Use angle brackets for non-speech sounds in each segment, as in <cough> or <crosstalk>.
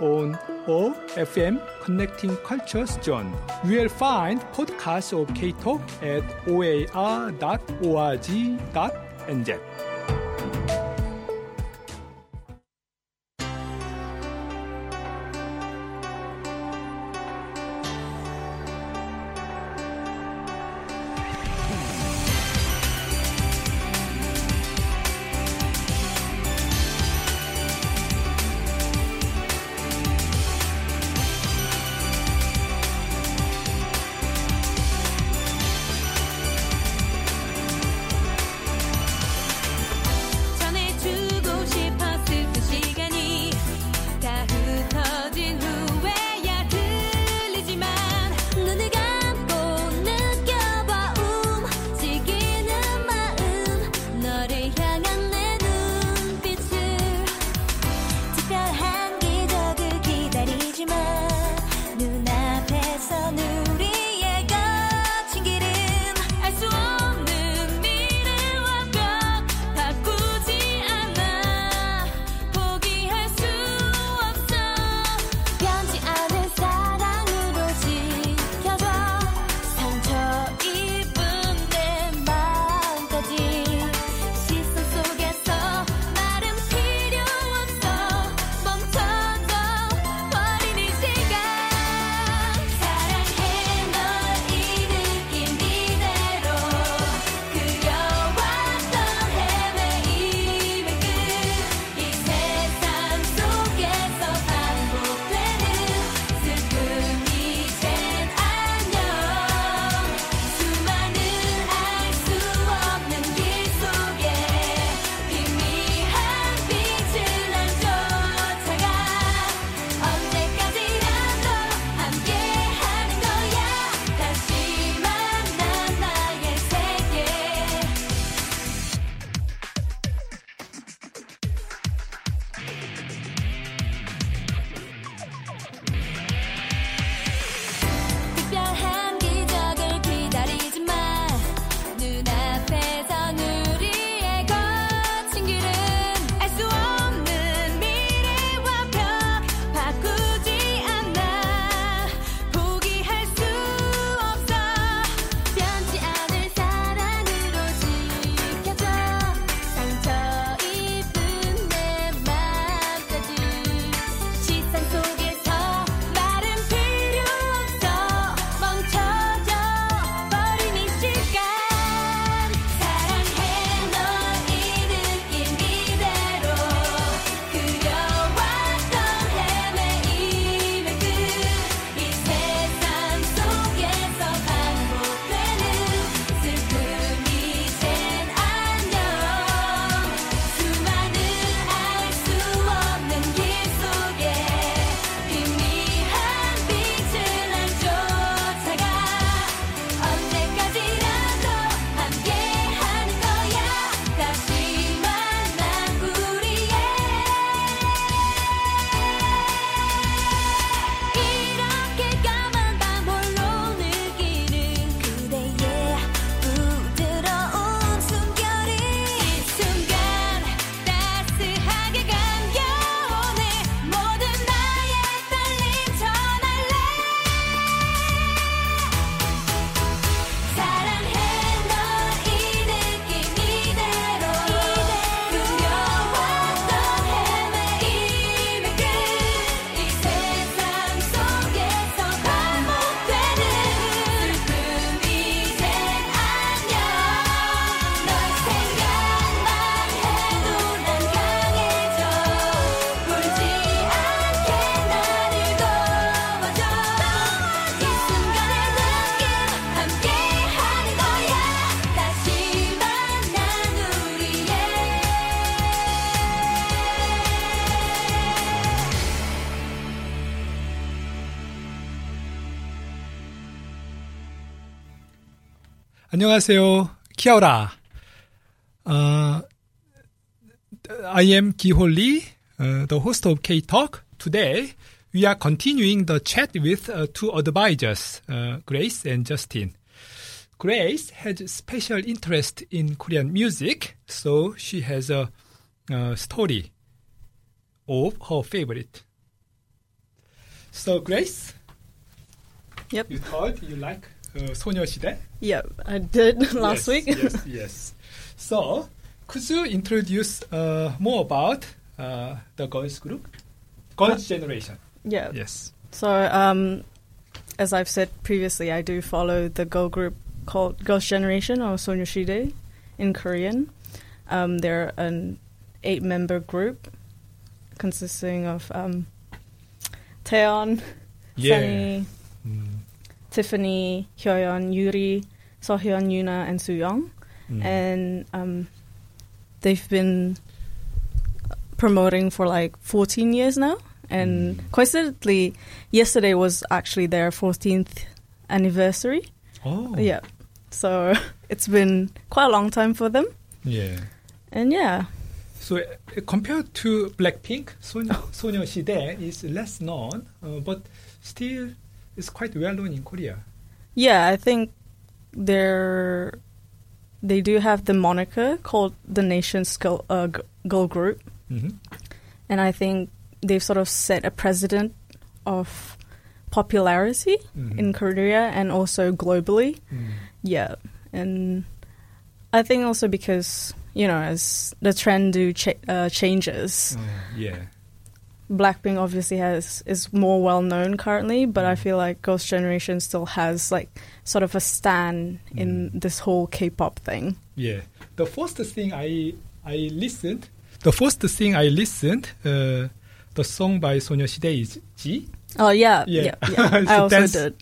on OFM Connecting Cultures Zone. You will find podcasts of K-Talk at oar.org.nz. 안녕하세요. 키아오라. I am Kiho Lee, the host of K-Talk. Today, we are continuing the chat with uh, two advisors, uh, Grace and Justine. Grace has special interest in Korean music, so she has a, a story of her favorite. So, Grace, yep. you thought you like 소녀시대? Yeah, I did <laughs> last yes, week. yes, <laughs> yes. So, could you introduce uh, more about uh, the girls group? Girls generation. Yeah. Yes. So, um, as I've said previously, I do follow the girl group called Girls Generation or Sonyeo Sidae in Korean. Um, they're an eight member group consisting of um, Taeyeon, yeah. Sunny, mm. Tiffany, Hyoyeon, Yuri, Seohyun, YoonA, and Sooyoung. Mm. And um, they've been promoting for like 14 years now. And mm. coincidentally, yesterday was actually their 14th anniversary. Oh. Yeah. So <laughs> it's been quite a long time for them. Yeah. And yeah. So uh, compared to Blackpink, Sonyeo Sidae Shide is less known, uh, but still is quite well known in Korea. yeah, I think they're they do have the moniker called the nation's girl, uh, girl group, hmm and I think they've sort of set a precedent of popularity Mhm. in Korea and also globally. Mm. Yeah, and I think also because you know as the trend do cha- uh, changes, Oh, yeah. Blackpink obviously has is more well known currently, but I mm. feel like Girls' Generation still has like sort of a stand in mm. this whole K-pop thing. Yeah, the first thing I I listened, the first thing I listened, uh, the song by Sonyeo Sidae is Gee. Oh yeah, yeah, yeah, yeah. <laughs> I also did.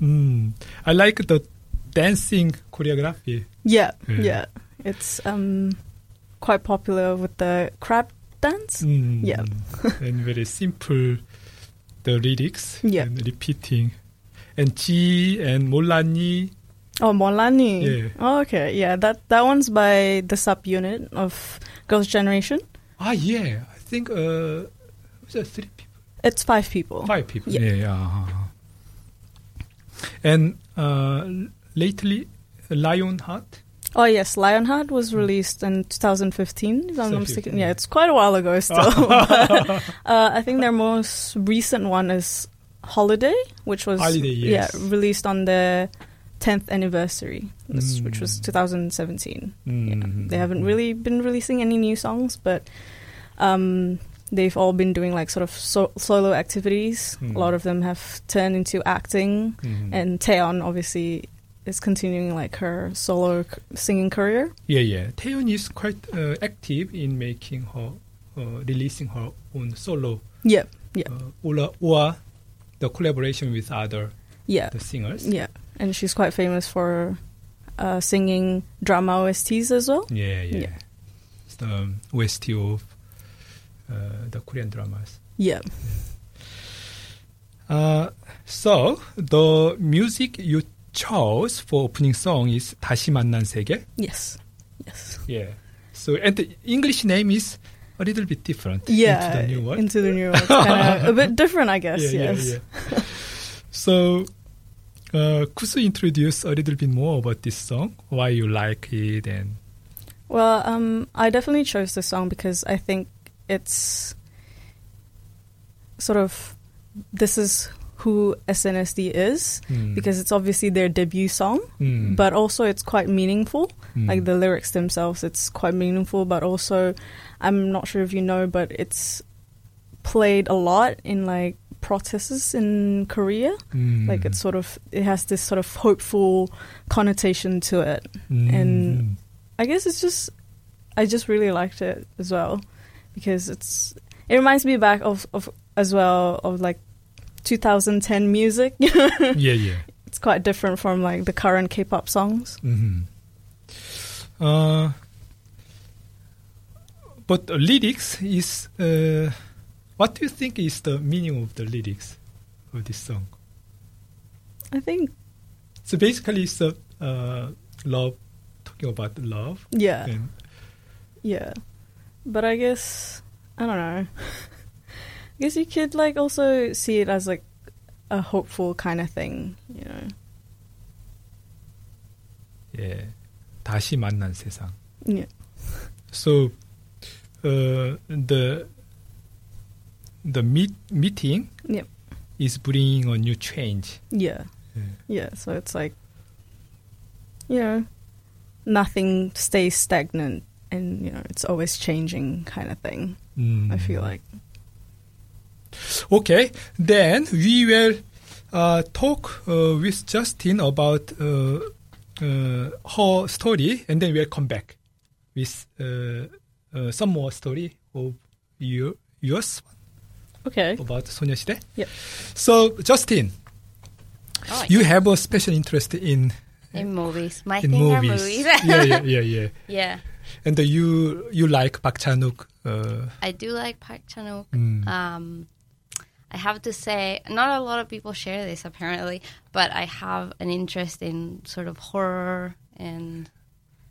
Mm, I like the dancing choreography. Yeah, yeah, yeah. it's um quite popular with the crab dance. Mm. Yeah. <laughs> and very simple the lyrics yeah. and repeating. And chi and Molani. Oh, Molani. Yeah. Oh, okay. Yeah, that, that one's by the subunit of Girls' Generation. Ah, yeah. I think, uh, was that three people? It's five people. Five people, yeah. yeah, yeah. Uh-huh. And uh, lately, Lionheart. Oh yes, Lionheart was released in 2015. If I'm not mistaken. yeah. Yeah, it's quite a while ago <laughs> still. <laughs> But, uh, I think their most recent one is Holiday, which was Holiday, yes. yeah released on the 10th anniversary, this- which was Mm. 2017. Mm. They haven't really been releasing any new songs, but um, they've all been doing like sort of so- solo activities. Mm. A lot of them have turned into acting, Mhm. and Taeyeon obviously is continuing like her solo singing career. Yeah, yeah. Taeyeon is quite uh, active in making her, uh, releasing her own solo, Yeah, yeah, uh, or, the collaboration with other yeah, the singers. yeah. And she's quite famous for uh, singing drama OSTs as well. Yeah, yeah. Yeah. It's the um, OST of uh, the Korean dramas. Yeah. Uh, so the music you chose for opening song is 다시 만난 세계. Yes. Yes. Yeah. So and the English name is a little bit different. Yeah. Into the new one. Into the new <laughs> one. It's kinda a bit different, I guess. yeah, yes. yeah, yeah. so, uh, could you introduce a little bit more about this song? Why you like it and Well, um, I definitely chose this song because I think it's sort of this is who SNSD is mm, because it's obviously their debut song, mm, but also it's quite meaningful. mm, Like the lyrics themselves, it's quite meaningful, but also I'm not sure if you know, but it's played a lot in like protests in Korea. mm, Like it's sort of it has this sort of hopeful connotation to it. and- I guess it's just I just really liked it as well because it's it reminds me back of, of as well of like 2010 music. <laughs> yeah, yeah. it's quite different from like the current K-pop songs. hmm Uh, but the lyrics is uh, what do you think is the meaning of the lyrics of this song? I think So basically, it's a uh, love, talking about love. Yeah. Yeah. But I guess I don't know. <laughs> I guess you could like also see it as like a hopeful kind of thing, you know. 예, 다시 만난 세상. Yeah. <laughs> So, uh, the the meet, meeting Yep. is bringing a new change. Yeah. Yeah. Yeah, so it's like you know, nothing stays stagnant and you know, it's always changing kind of thing. Mm. I feel like. Okay, then we will uh, talk uh, with Justine about uh, uh her story, and then we'll come back with uh, uh, some more story of your yours. Okay. About 소녀시대. Yeah. So Justine, oh, you yeah. have a special interest in in movies. My in movies. movies. yeah, yeah, yeah, <laughs> yeah. Yeah. And you you like Park Chan Wook. I do like Park Chan Wook. Mm. Um, I have to say, not a lot of people share this apparently, but I have an interest in sort of horror and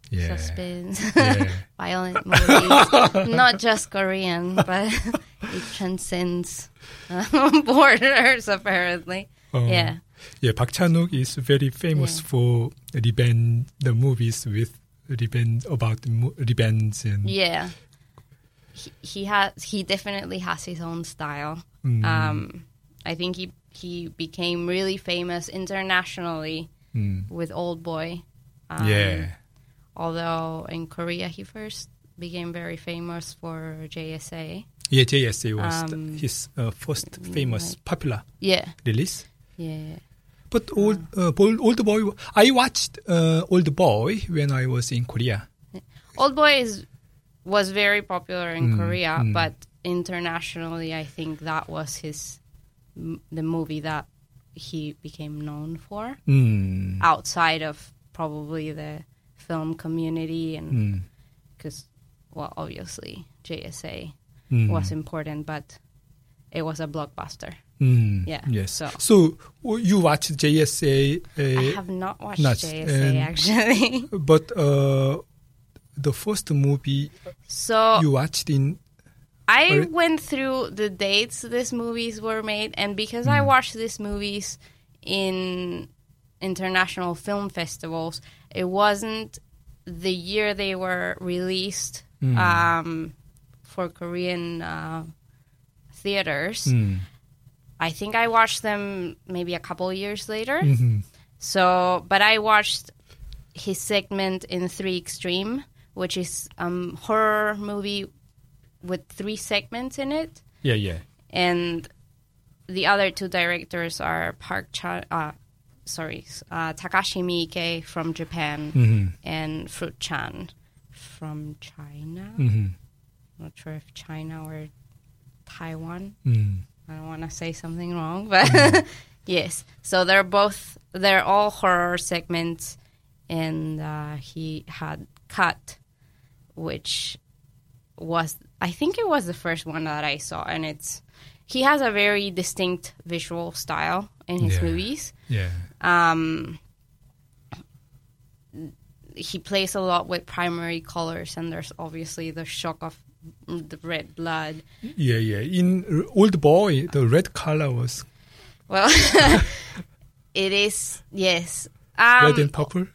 yeah. suspense, Yeah. <laughs> violent movies. not just Korean, <laughs> but it transcends uh, <laughs> borders apparently. Uh, Yeah. Yeah, Park Chan Wook is very famous Yeah. for revenge, the movies with revenge about revenge and Yeah. He, he has he definitely has his own style. Mm. Um, I think he he became really famous internationally mm, with Old Boy. Um, yeah, Although in Korea he first became very famous for JSA. yeah. JSA was the- Um, his uh, first famous like- popular Yeah, release. yeah. But old uh, Bol- old boy, I watched uh, old boy when I was in Korea. Old Boy is was very popular in Mm, Korea, mm. but internationally, I think that was his the movie that he became known for. Mm. outside of probably the film community and Mm. because well obviously JSA Mm. was important but it was a blockbuster Mm. Yeah, Yes. so- So, you watched JSA, I uh, have not watched nuts, JSA <laughs> actually but uh, the first movie so you watched in I went through the dates these movies were made and because I Mm. watched these movies in international film festivals it wasn't the year they were released Mm. um, for Korean uh, theaters. Mm. I think I watched them maybe a couple years later. Mhm. So, but I watched his segment in Three Extreme, which is a um, horror movie with three segments in it, Yeah, yeah. and the other two directors are Park Chan, uh, sorry, uh, Takashi Miike from Japan hmm and Fruit Chan from China. hmm not sure if China or Taiwan. Mm. I don't want to say something wrong, but <laughs> yes. So they're both they're all horror segments, and uh, he had cut, which was I think it was the first one that I saw, and it's he has a very distinct visual style in his Yeah. movies. Yeah. Um, he plays a lot with primary colors, and there's obviously the shock of the red blood. Yeah, yeah. In Old Boy, the red color was Well, <laughs> it is yes. Um, red and purple.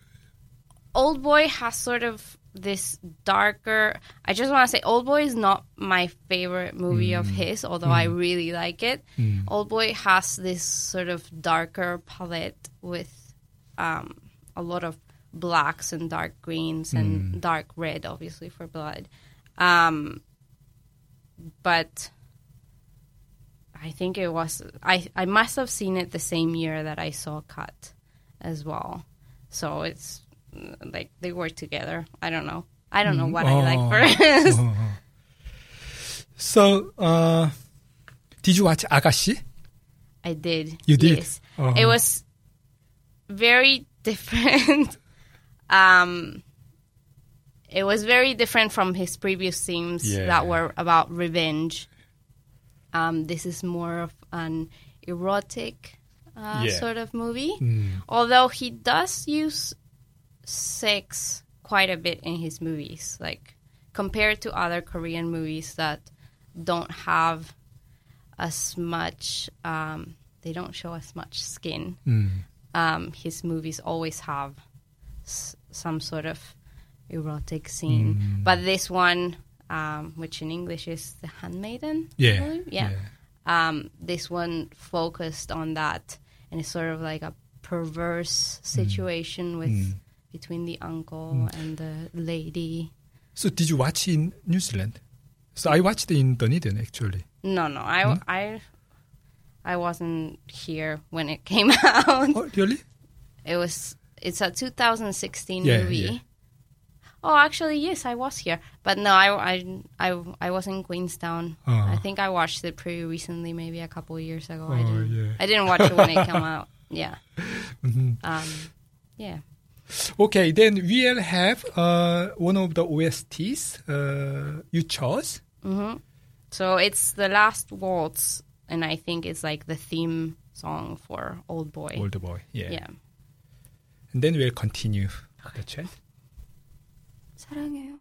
Old Boy has sort of this darker. I just want to say, Old Boy is not my favorite movie of his, although I really like it. Mm. Old Boy has this sort of darker palette with um, a lot of blacks and dark greens and dark red, obviously for blood. Um, but I think it was I I must have seen it the same year that I saw Cut as well. So it's mm, like they work together. I don't know. I don't know what I like Oh. first. <laughs> Oh. <laughs> So, uh, did you watch Agassi? I did. You did? Yes. Uh-huh. It was very different. <laughs> um, it was very different from his previous themes Yeah. that were about revenge. Um, this is more of an erotic uh, Yeah. sort of movie. Mm. Although he does use sex quite a bit in his movies. Like compared to other Korean movies that don't have as much, um, they don't show as much skin. Um, his movies always have s- some sort of erotic scene, but this one, um, which in English is The Handmaiden, Yeah. believe? yeah. Um, this one focused on that, and it's sort of like a perverse situation with between the uncle and the lady. So did you watch in New Zealand? So I watched in Dunedin actually. No, no, I, I, I wasn't here when it <laughs> came out. Oh, really? It was. It's a 2016 Yeah, movie. yeah. Oh, actually, yes, I was here, but no, I, I, I, I was in Queenstown. Oh. I think I watched it pretty recently, maybe a couple of years ago. I Oh, didn't. yeah. I didn't watch it when it came <laughs> out. Yeah. Mhm. Um, yeah. Okay, then we'll have uh, one of the OSTs uh, you chose. hmm So it's the last waltz, and I think it's like the theme song for Old Boy. Old Boy. Yeah. Yeah. And then we'll continue the chat. 사랑해요.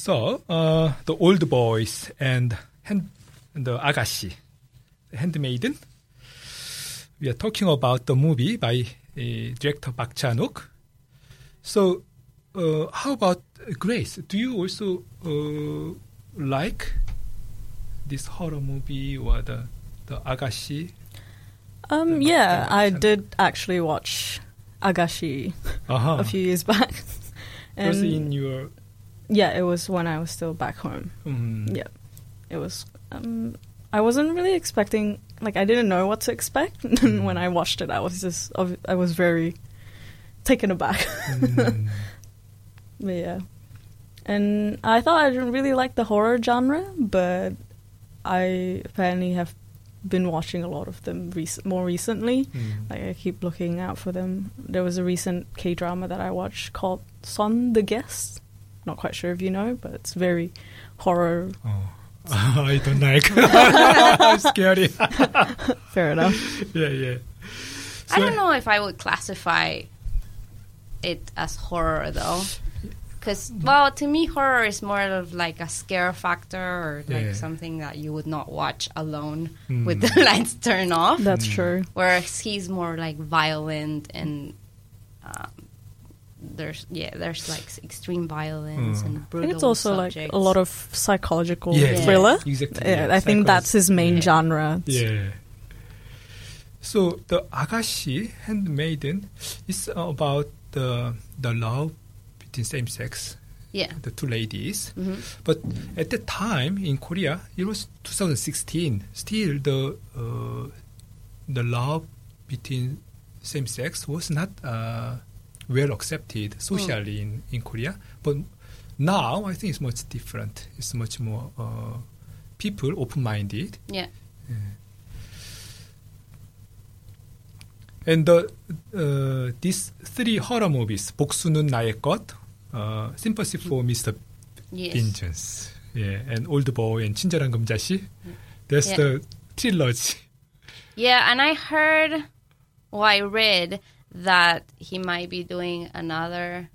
So, uh, the old boys and hand, the Agassi, the handmaiden. We are talking about the movie by uh, director Park Chan-wook. So, uh, how about Grace? Do you also uh, like this horror movie or the the Agassi? Um, The- yeah, I did actually watch Agassi Uh-huh. a few years back. It was in your yeah, it was when I was still back home. um, Yeah, it was. Um, I wasn't really expecting. Like, I didn't know what to expect. <laughs> and when I watched it, I was just. I was very taken aback. mm, <laughs> But yeah. And I thought I didn't really like the horror genre, but I apparently have been watching a lot of them rec- more recently. mm. Like I keep looking out for them. There was a recent K drama that I watched called Son the Guest. Not quite sure if you know, but it's very horror. Oh. <laughs> I don't like. <laughs> I'm scary. <laughs> Fair enough. yeah, yeah. I don't know if I would classify it as horror though. Because, well, to me, horror is more of like a scare factor or like Yeah. something that you would not watch alone Mm. with the lights turned off. That's true. Whereas he's more like violent and um, there's yeah, there's like extreme violence Mm. and I brutal. think it's also like a lot of psychological Yeah, thriller. Exactly. Yeah, yeah, I think that's his main yeah. genre. Yeah. So the Agassi Handmaiden is about the the love between same sex, yeah. the two ladies. hmm But at that time in Korea, it was 2016. Still, the uh, the love between same sex was not uh, well accepted socially in, in Korea. But now, I think it's much different. It's much more uh, people open minded. Yeah. And the uh, these three horror movies, 복수는 나의 것, uh, Sympathy for Mr. Yes. Vengeance, yeah, and Old Boy and 친절한 금자씨. That's Yeah. the trilogy. Yeah, and I heard, or I read that he might be doing another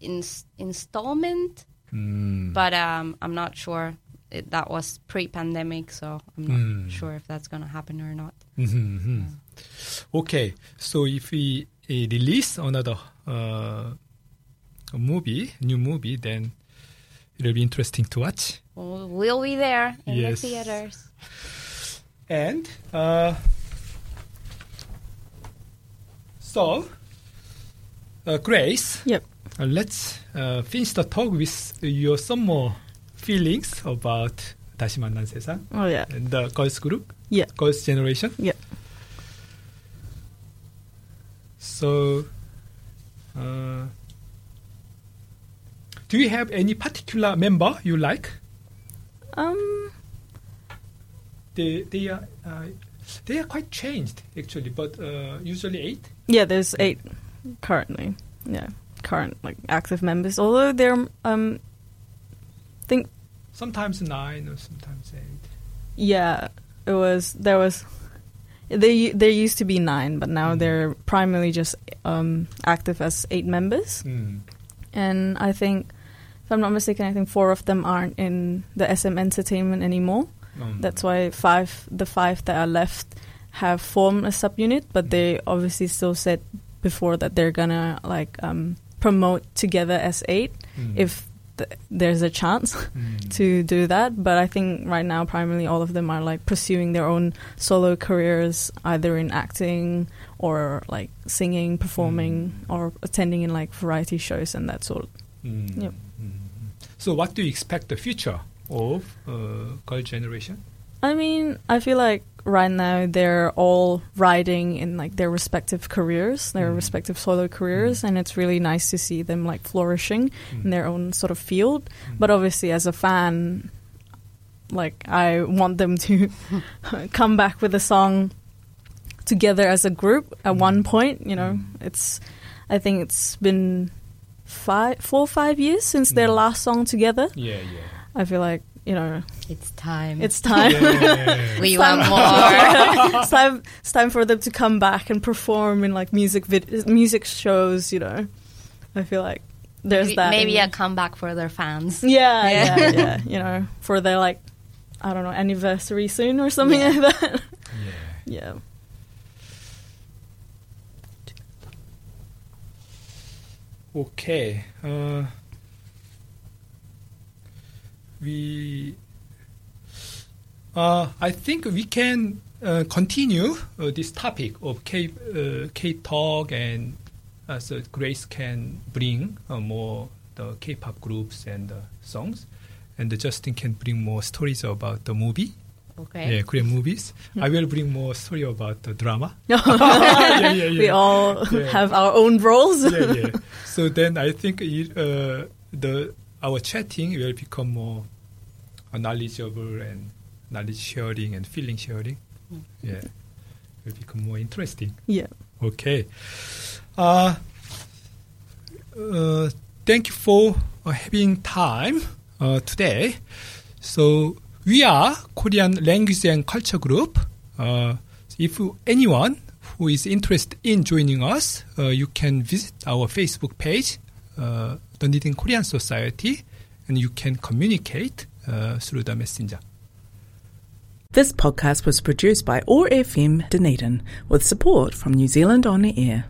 ins- installment, Mm. but um, I'm not sure. It, that was pre-pandemic, so I'm not Mm. sure if that's gonna happen or not. Mhm. Okay, so if we uh, release another uh, movie, new movie, then it'll be interesting to watch. We'll, we'll be there in Yes. the theaters. And uh, so, uh, Grace, Yep. uh, let's uh, finish the talk with your some more feelings about 다시 만난 세상 Oh yeah. and the girls group, Yeah. girls generation. Yeah. So, uh, do you have any particular member you like? Um. They they are uh, they are quite changed actually, but uh, usually eight. Yeah. There's eight currently. Yeah. Current like active members. Although they're um. Think Sometimes nine or sometimes eight. yeah. It was there was. They there used to be nine, but now Mm. they're primarily just um, active as eight members. Mm. and I think, if I'm not mistaken, I think four of them aren't in the SM Entertainment anymore. Um, That's why five, the five that are left, have formed a subunit, but they obviously still said before that they're gonna like um, promote together as eight mm. if th- there's a chance <laughs> Mm. to do that. But I think right now, primarily all of them are like pursuing their own solo careers, either in acting or like singing, performing, or attending in like variety shows and that sort. Mm. Yep. Mm. So, what do you expect the future of uh, girl generation? I mean, I feel like right now they're all riding in like their respective careers, their Mm. respective solo careers, Mm. and it's really nice to see them like flourishing Mm. in their own sort of field. Mm. But obviously, as a fan, like I want them to <laughs> come back with a song together as a group at one point. You know, it's I think it's been five, four, or five years since their last song together. yeah, yeah. I feel like you know It's time. it's time. Yeah. <laughs> we It's want time- more. <laughs> it's time. It's time for them to come back and perform in like music vid- music shows. You know, I feel like there's maybe, that. maybe a comeback for their fans. yeah, Yeah. yeah, yeah. You know, for their like, I don't know, anniversary soon or something Yeah. like that. <laughs> yeah. yeah. Okay. Uh, we. Uh, I think we can uh, continue uh, this topic of K uh, K talk and uh, so Grace can bring uh, more the K-pop groups and uh, songs, and Justine can bring more stories about the movie. Okay. Yeah, Korean movies. I will bring more story about the drama. <laughs> yeah, yeah, yeah, We all Yeah. have our own roles. yeah, yeah. So then I think it, uh, the our chatting will become more uh, knowledgeable and knowledge sharing and feeling sharing. Yeah, will become more interesting. yeah. Okay. Uh, uh, thank you for uh, having time uh, today. So we are Korean Language and Culture Group. Uh, if anyone who is interested in joining us, uh, you can visit our Facebook page, uh, the Dunedin Korean Society, and you can communicate uh, through the messenger. This podcast was produced by OAR FM Dunedin with support from New Zealand On the Air.